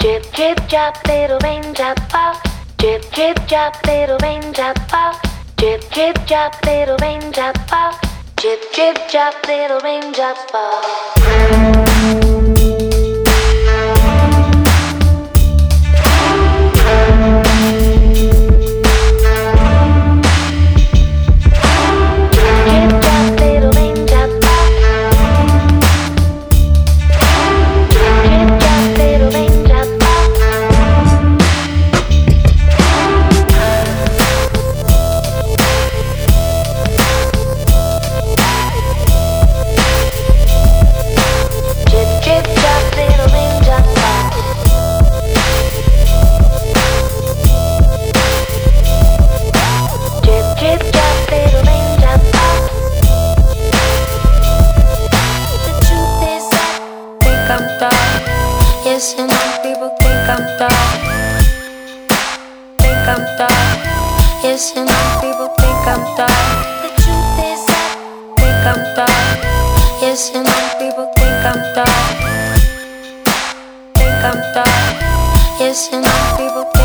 Drip, drip, drop, little raindrop fall. Drip, drip, drop, little raindrop fall. Drip, drip, drop, little raindrop fall. Drip, drip, drop, little raindrop fall. can't talk. Yes, you know people think I'm tough. Think I'm tough. Yes, you know people think I'm tough. The truth is, I think I'm tough. Yes, you know people think I'm tough. Think I'm tough. Yes, you know people. Think I'm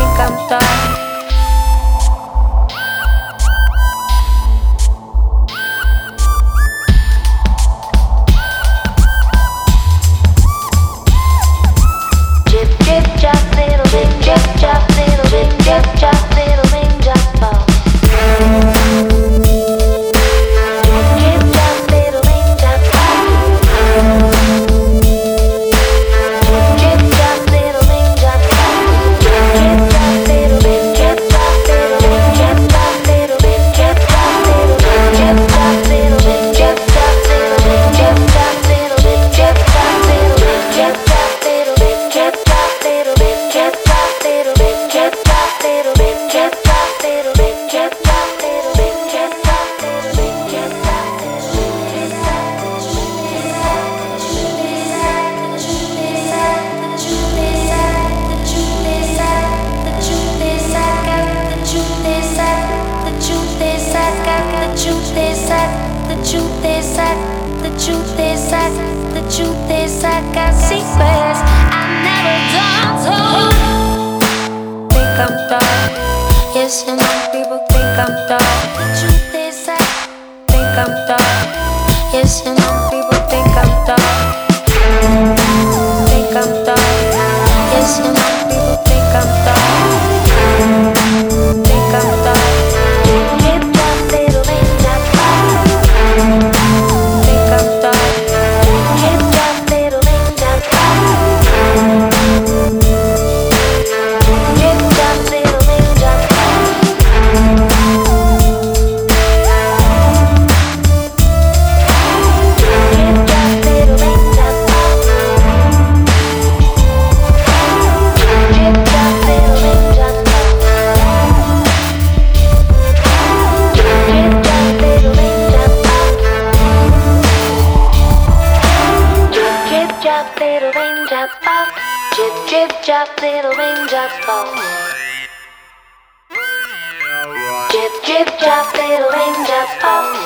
Never done told. Think I'm dumb. Yes, and some people think I'm dumb. Think I'm dumb. Yes, people think I'm. Think I'm dumb. Yes, people think I'm. Drip, drop, little raindrop fall. Drip, drip, drop, little raindrop fall.